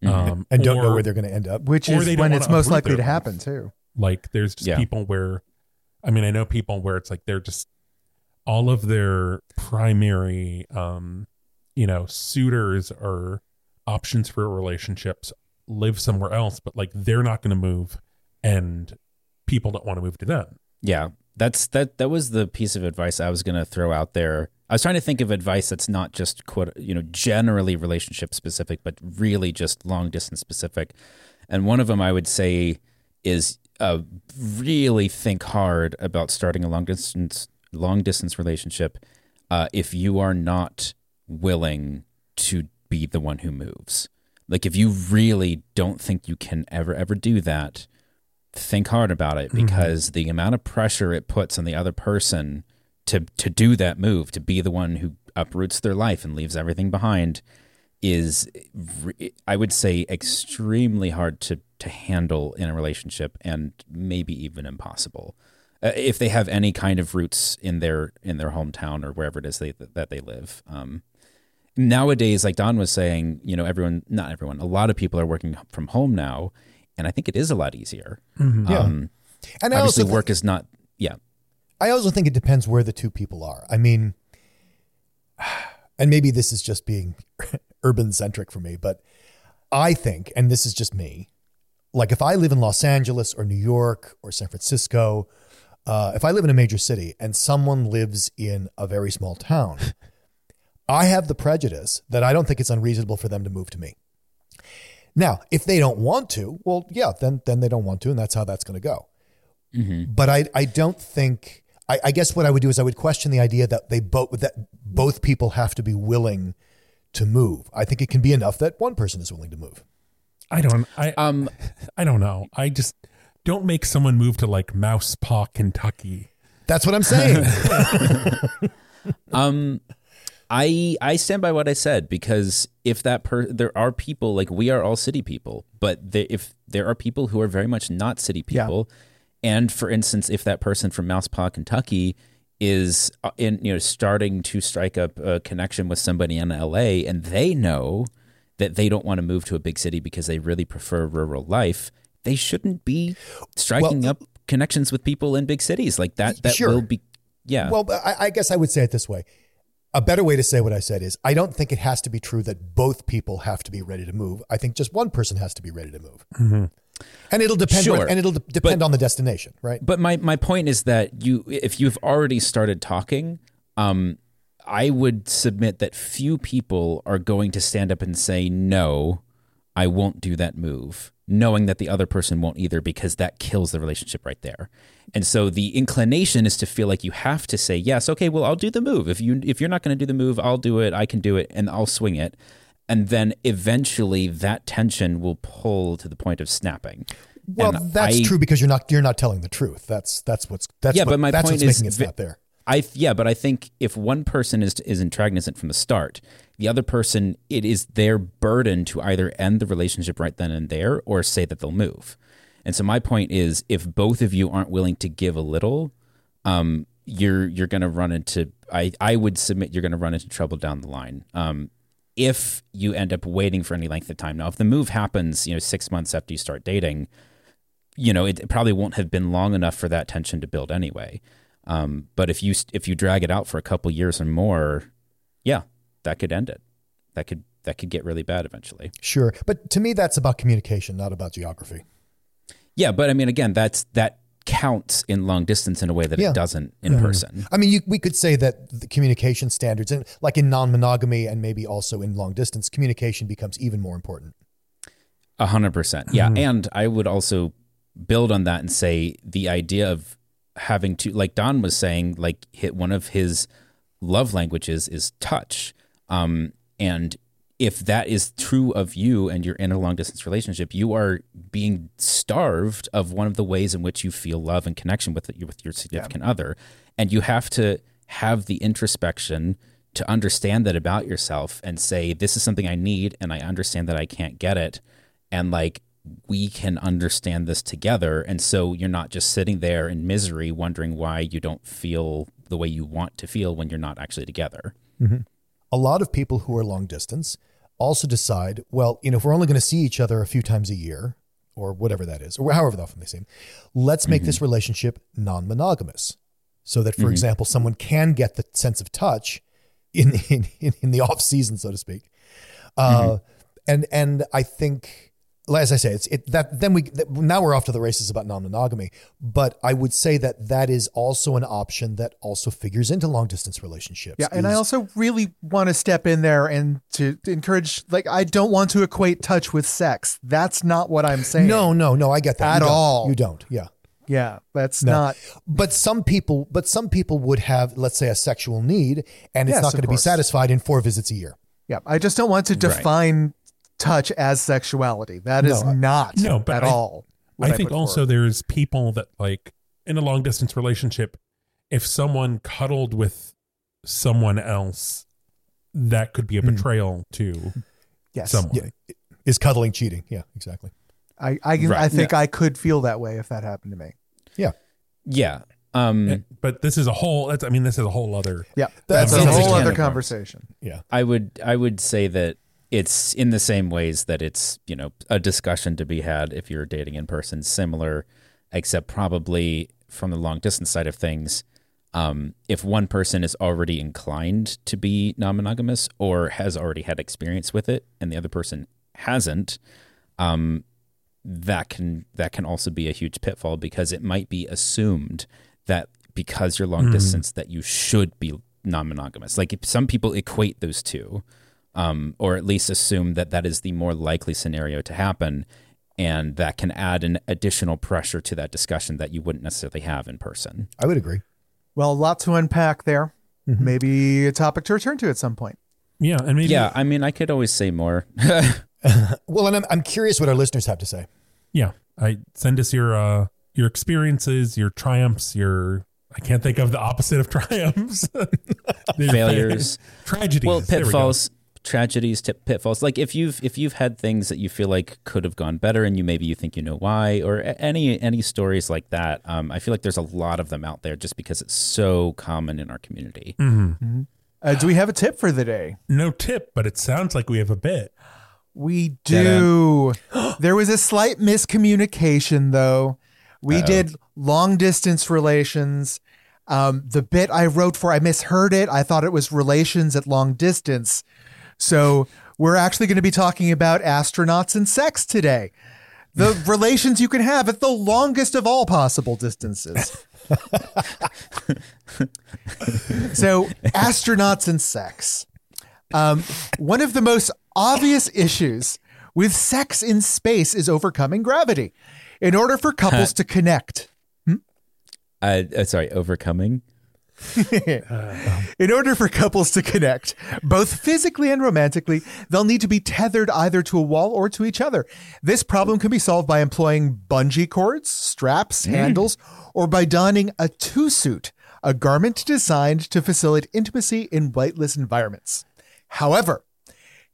um, And don't know where they're going to end up. Which is when it's most likely their to life. happen too. Like there's just Yeah. people where, I mean, I know people where it's like they're just all of their primary, um, you know, suitors or options for relationships live somewhere else, but like they're not going to move, and people don't want to move to them. Yeah, that's that. That was the piece of advice I was going to throw out there. I was trying to think of advice that's not just quote, you know, generally relationship specific, but really just long distance specific. And one of them I would say is uh, really think hard about starting a long distance long distance relationship uh, if you are not willing to be the one who moves. Like if you really don't think you can ever ever do that, think hard about it because the amount of pressure it puts on the other person to to do that move, to be the one who uproots their life and leaves everything behind is I would say extremely hard to to handle in a relationship and maybe even impossible. Uh, if they have any kind of roots in their in their hometown or wherever it is they, that they live. Um, nowadays, like Don was saying, you know, everyone, not everyone, a lot of people are working from home now, and I think it is a lot easier. Yeah. Um, And I obviously, also work is not. Yeah, I also think it depends where the two people are. I mean, and maybe this is just being urban centric for me, but I think, and this is just me, like if I live in Los Angeles or New York or San Francisco, uh, if I live in a major city and someone lives in a very small town, I have the prejudice that I don't think it's unreasonable for them to move to me. Now, if they don't want to, well, yeah, then then they don't want to, and that's how that's going to go. But I I don't think I, I guess what I would do is I would question the idea that they both that both people have to be willing to move. I think it can be enough that one person is willing to move. I don't. I um, I don't know. I just don't make someone move to like Mouse Paw, Kentucky. That's what I'm saying. um, I I stand by what I said because if that per there are people like we are all city people, but the, if there are people who are very much not city Yeah. people, and for instance, if that person from Mouse Paw, Kentucky is uh, in you know starting to strike up a connection with somebody in LA and they know that they don't want to move to a big city because they really prefer rural life, they shouldn't be striking Well, up connections with people in big cities like that. That Sure. will be yeah. well, I, I guess I would say it this way. A better way to say what I said is I don't think it has to be true that both people have to be ready to move. I think just one person has to be ready to move. And it'll depend Sure. and it'll de- depend on the destination, right? But my, my point is that you if you've already started talking, um, I would submit that few people are going to stand up and say no, I won't do that move, knowing that the other person won't either because that kills the relationship right there. And so the inclination is to feel like you have to say yes, okay, well I'll do the move. If you if you're not going to do the move, I'll do it. I can do it and I'll swing it. And then eventually that tension will pull to the point of snapping. Well, And that's I- true because you're not you're not telling the truth. That's that's what's that's Yeah, what, but my that's point what's is making it vi- not there. I yeah, but I think if one person is is intragnizant from the start, the other person it is their burden to either end the relationship right then and there or say that they'll move. And so my point is, if both of you aren't willing to give a little, um, you're you're going to run into I I would submit you're going to run into trouble down the line. Um, if you end up waiting for any length of time. Now, if the move happens, you know, six months after you start dating, you know, it probably won't have been long enough for that tension to build anyway. Um, but if you if you drag it out for a couple years or more, yeah, that could end it. That could that could get really bad eventually. Sure, but to me, that's about communication, not about geography. Yeah, but I mean, again, that's that counts in long distance in a way that Yeah. it doesn't in person. I mean, you, we could say that the communication standards, and like in non-monogamy, and maybe also in long distance, communication becomes even more important. A hundred percent. Yeah. And I would also build on that and say the idea of having to, like Don was saying, like hit one of his love languages is touch. Um, and if that is true of you and you're in a long distance relationship, you are being starved of one of the ways in which you feel love and connection with with your significant other, and you have to have the introspection to understand that about yourself and say this is something I need and I understand that I can't get it. And like we can understand this together. And so you're not just sitting there in misery wondering why you don't feel the way you want to feel when you're not actually together. Mm-hmm. A lot of people who are long distance also decide, well, you know, if we're only going to see each other a few times a year, or whatever that is, or however often they seem, let's make this mm-hmm. relationship non-monogamous, so that, for mm-hmm. example, someone can get the sense of touch in in, in, in the off season, so to speak. Uh, mm-hmm. and and I think, as I say, it's it that then we that, now we're off to the races about non-monogamy. But I would say that that is also an option that also figures into long distance relationships. Yeah, and I also really want to step in there and to, to encourage. Like, I don't want to equate touch with sex. That's not what I'm saying. no, no, no, I get that At You all. You don't, yeah. yeah, that's No. not. But some people, but some people would have, let's say, a sexual need, and it's Yes, not going to be satisfied in four visits a year. Yeah, I just don't want to define touch as sexuality. That is No, I- not No, but at I- all. what I think put also forward. there's people that like in a long distance relationship, if someone cuddled with someone else, that could be a Hmm. betrayal to Yes. some Yeah. Is cuddling cheating? Yeah, exactly. I I, Right. I think I could feel that way if that happened to me. Yeah. Yeah. Um, But this is a whole. That's, I mean, this is a whole other. Yeah, That's that's, a a whole other conversation. Yeah. I would I would say that it's in the same ways that it's you know a discussion to be had if you're dating in person, similar, except probably from the long distance side of things. Um, if one person is already inclined to be non-monogamous or has already had experience with it, and the other person hasn't, um, that can that can also be a huge pitfall because it might be assumed that because you're long distance that you should be non-monogamous. Like if some people equate those two, um, or at least assume that that is the more likely scenario to happen, and that can add an additional pressure to that discussion that you wouldn't necessarily have in person. I would agree. Well, a lot to unpack there. Mm-hmm. Maybe a topic to return to at some point. Yeah, and maybe. Yeah, I mean, I could always say more. Well, and I'm, I'm curious what our listeners have to say. Yeah, I send us your uh your experiences, your triumphs, your I can't think of the opposite of triumphs. Failures. tragedies. well There we pitfalls tragedies tip pitfalls like if you've if you've had things that you feel like could have gone better and you maybe you think you know why or any any stories like that um, i feel like there's a lot of them out there just because it's so common in our community Uh, do we have a tip for the day? No tip, but it sounds like we have a bit. We do. there was a slight miscommunication, though. We did long distance relations. Um, the bit I wrote for, I misheard it. I thought it was relations at long distance. So we're actually going to be talking about astronauts and sex today. The relations you can have at the longest of all possible distances. so, astronauts and sex. Um, one of the most obvious issues with sex in space is overcoming gravity. In order for couples to connect, uh, uh, sorry overcoming in order for couples to connect, both physically and romantically, they'll need to be tethered either to a wall or to each other. This problem can be solved by employing bungee cords, straps, mm. handles, or by donning a 2suit, a garment designed to facilitate intimacy in weightless environments. However,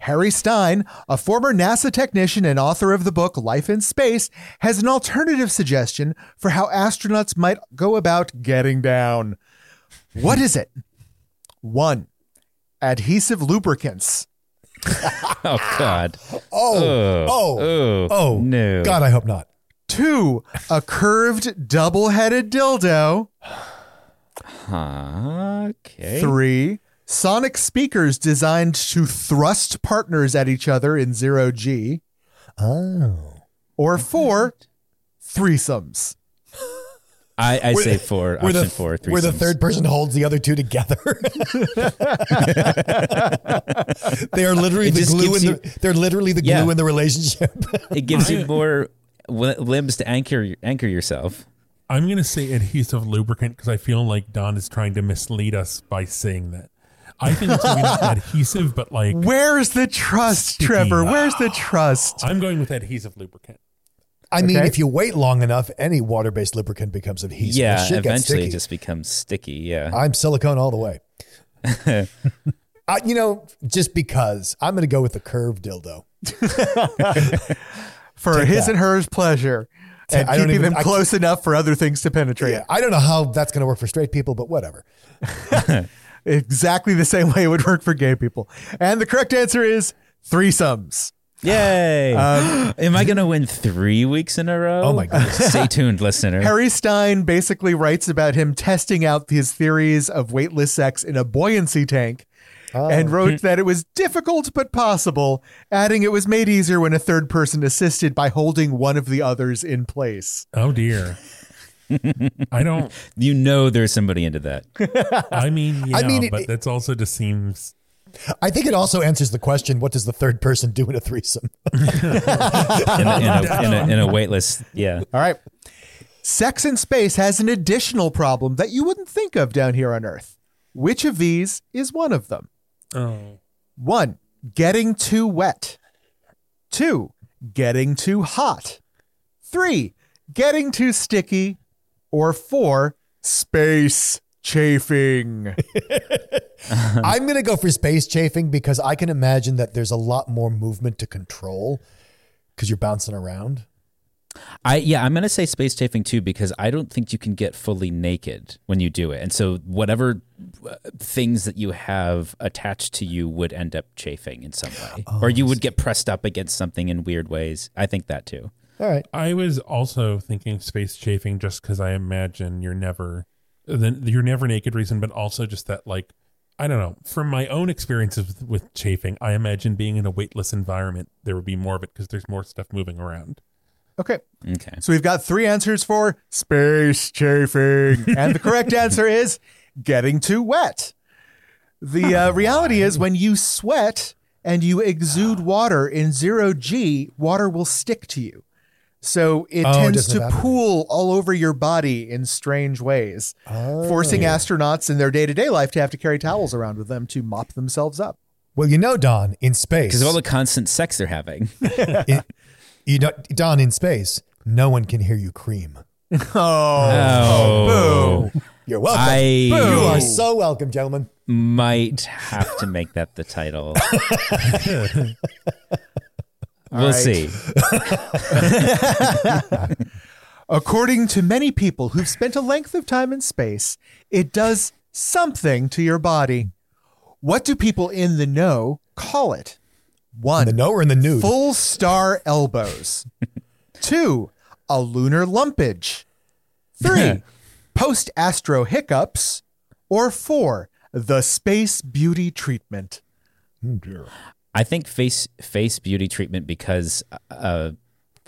Harry Stine, a former NASA technician and author of the book Life in Space, has an alternative suggestion for how astronauts might go about getting down. What is it? One, adhesive lubricants. oh god Oh, oh oh, oh, no God, I hope not. Two, a curved double headed dildo. Huh, okay Three, sonic speakers designed to thrust partners at each other in zero G. Oh. Or four, threesomes. I, I say the- four Where option the, four where the third person holds the other two together. they are literally It the glue in gives the. They're literally the glue Yeah. in the relationship. it gives you more limbs to anchor anchor yourself I'm gonna say adhesive lubricant because I feel like Don is trying to mislead us by saying that. I think it's maybe not adhesive, but like Where's the trust, Sticky. Trevor? Where's the trust? I'm going with adhesive lubricant. I mean, Okay. if you wait long enough, any water-based lubricant becomes adhesive. The yeah shit eventually sticky. it just becomes sticky yeah I'm silicone all the way. I, you know, just because I'm going to go with the curved dildo. For Take his that. and hers pleasure. And I don't keeping even- them I- close enough for other things to penetrate. Yeah, I don't know how that's going to work for straight people, but whatever. Exactly the same way it would work for gay people. And the correct answer is threesomes. Yay! Um, Am I going to win three weeks in a row? Oh my god! Stay tuned, listener. Harry Stine basically writes about him testing out his theories of weightless sex in a buoyancy tank oh. and wrote hmm. that it was difficult but possible, adding it was made easier when a third person assisted by holding one of the others in place. Oh dear. I don't. You know there's somebody into that. I mean, yeah, I mean, it- but that's also just seems. I think it also answers the question: What does the third person do in a threesome? In a, in a, in a, in a weightless, yeah. All right. Sex in space has an additional problem that you wouldn't think of down here on Earth. Which of these is one of them? Oh, One, getting too wet. Two, getting too hot. Three, getting too sticky. Or four, space chafing. I'm going to go for space chafing because I can imagine that there's a lot more movement to control because you're bouncing around. I yeah, I'm gonna say space chafing too because I don't think you can get fully naked when you do it, and so whatever uh, things that you have attached to you would end up chafing in some way, or you would get pressed up against something in weird ways. I think that too. All right. I was also thinking space chafing just because I imagine you're never the you're never naked reason, but also just that like I don't know. From my own experiences with, with chafing, I imagine being in a weightless environment, there would be more of it because there's more stuff moving around. Okay. Okay. So we've got three answers for space chafing. and the correct answer is getting too wet. The uh, reality is when you sweat and you exude water in zero G, water will stick to you. So it Oh, tends doesn't to evaporate. pool all over your body in strange ways, Oh. forcing astronauts in their day to day life to have to carry towels around with them to mop themselves up. Well, you know, Don, in space, Because of all the constant sex they're having. in- you know, Don, in space, no one can hear you cream. Oh, oh. You're welcome. I you are so welcome, gentlemen. might have to make that the title. we'll right. see. According to many people who've spent a length of time in space, it does something to your body. What do people in the know call it? One, In the no or in the nude? full star elbows. Two, a lunar lumpage. Three, post astro hiccups. Or four, the space beauty treatment. Oh, I think face face beauty treatment because uh,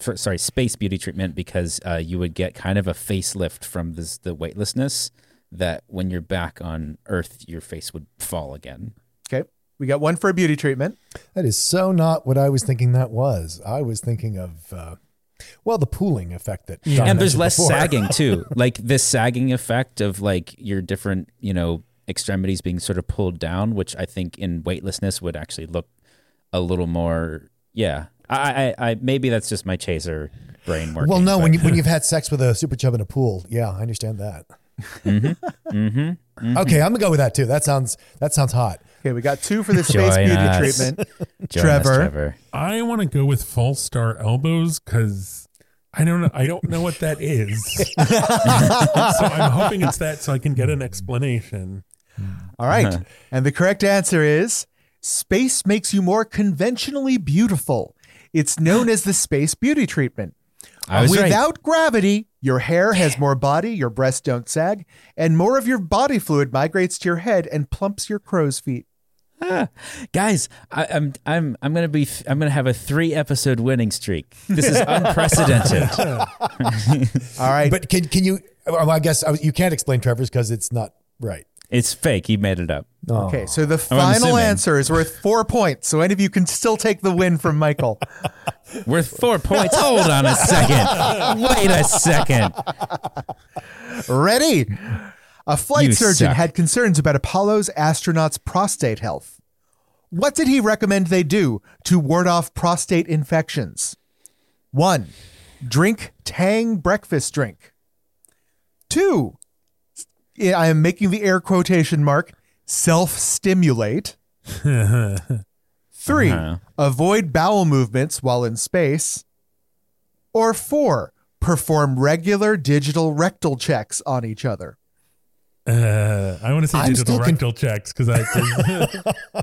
for, sorry, space beauty treatment because uh, you would get kind of a facelift from this the weightlessness that when you're back on Earth, your face would fall again. Okay, we got one for a beauty treatment. That is so not what I was thinking that was. I was thinking of, uh, well, the pooling effect that. Don and there's less before. sagging too like this sagging effect of like your different you know extremities being sort of pulled down which i think in weightlessness would actually look a little more yeah i i, I maybe that's just my chaser brain working Well, no, but- when you when you've had sex with a super chub in a pool, yeah, I understand that. Mm-hmm, mm-hmm, mm-hmm. Okay, I'm gonna go with that too. That sounds that sounds hot. Okay, we got two for the space Join beauty us. treatment. Join us, Trevor. Trevor. I want to go with false star elbows because I don't know. I don't know what that is. so I'm hoping it's that, so I can get an explanation. All right. Uh-huh. And the correct answer is space makes you more conventionally beautiful. It's known as the space beauty treatment. I was right. Without gravity, your hair has more body, your breasts don't sag, and more of your body fluid migrates to your head and plumps your crow's feet. Ah, guys, I, I'm I'm I'm gonna be I'm gonna have a three episode winning streak. This is unprecedented. All right. But can can you? Well, I guess you can't explain Trevor's because it's not right. It's fake. He made it up. Oh. okay, so the final assuming. answer is worth four points. So any of you can still take the win from Michael. Worth four points. Hold on a second. Wait a second. Ready? A flight You surgeon suck. had concerns about Apollo's astronauts' prostate health. What did he recommend they do to ward off prostate infections? One, drink Tang breakfast drink. Two, I am making the air quotation mark, self stimulate. Three, Uh-huh. avoid bowel movements while in space. Or four, perform regular digital rectal checks on each other. Uh, I want to say I'm digital still con- rectal checks because I.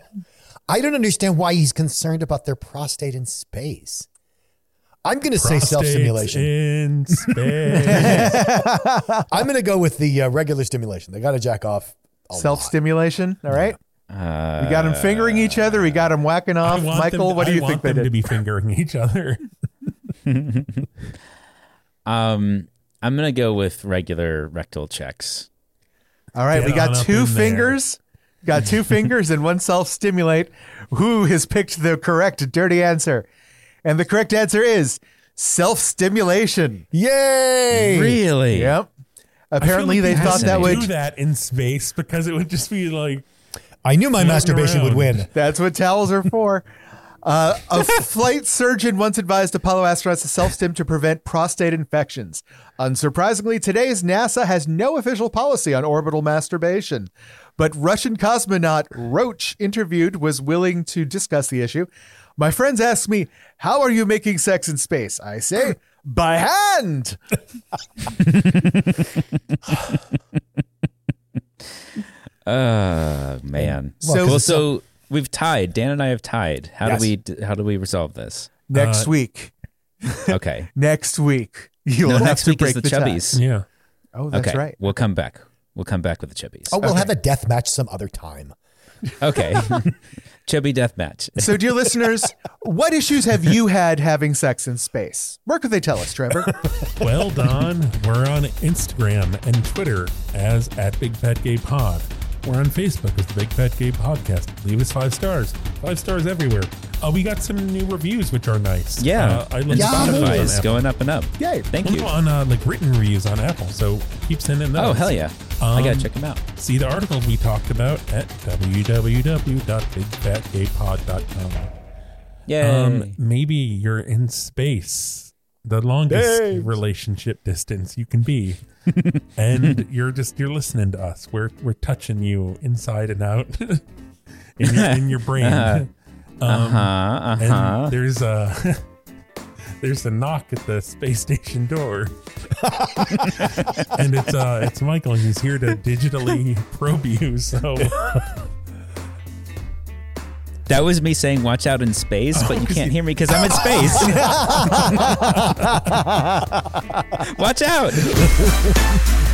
I don't understand why he's concerned about their prostate in space. I'm going to say self stimulation. in space. I'm going to go with the uh, regular stimulation. They got to jack off. a Self stimulation. All right. Uh, We got them fingering each other. We got them whacking I off. want Michael, them- what do I you want think they them did? to be fingering each other? Um, I'm gonna go with regular rectal checks. All right. Get We got on up two in there. fingers. Got two fingers and one self stimulate. Who has picked the correct dirty answer? And the correct answer is self stimulation. Yay! Really? Yep. Apparently, I feel they thought that would. do that in space because it would just be like I knew my Floating masturbation would win. That's what towels are for. Uh, a flight surgeon once advised Apollo astronauts to self stim to prevent prostate infections. Unsurprisingly, today's NASA has no official policy on orbital masturbation. but Russian cosmonaut Roach interviewed was willing to discuss the issue. My friends ask me, How are you making sex in space? I say, By hand. Uh man. So- well, so we've tied. Dan and I have tied. How Yes. do we how do we resolve this? Next Uh, week. Okay. Next week. You'll no, have next to week is break the, tie. chubbies. Yeah. Oh, that's okay. right. We'll come back. We'll come back with the chubbies. Oh, we'll have a death match some other time. Okay. Chubby death match. So, dear listeners, what issues have you had having sex in space? Where could they tell us, Trevor? Well, Don, we're on Instagram and Twitter as at Big Fat Gay Pod. We're on Facebook as the Big Fat Gay Podcast. Leave us five stars. Five stars everywhere. Uh, we got some new reviews, which are nice. Yeah. Uh, I and Spotify is going up and up. Yay. Thank you. On uh, like written reviews on Apple, so keep sending those. Oh hell yeah! I gotta Um, check them out. See the article we talked about at www.bigfatgaypod.com. Yeah. Um, maybe you're in space, the longest relationship distance you can be, and you're just you're listening to us. We're we're touching you inside and out in your in your brain. Uh-huh. Um, uh huh. Uh and there's a there's a knock at the space station door, and it's uh it's Michael, and he's here to digitally probe you. So That was me saying "Watch out in space," but you oh. can't hear me because I'm in space. Watch out!